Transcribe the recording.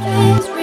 Please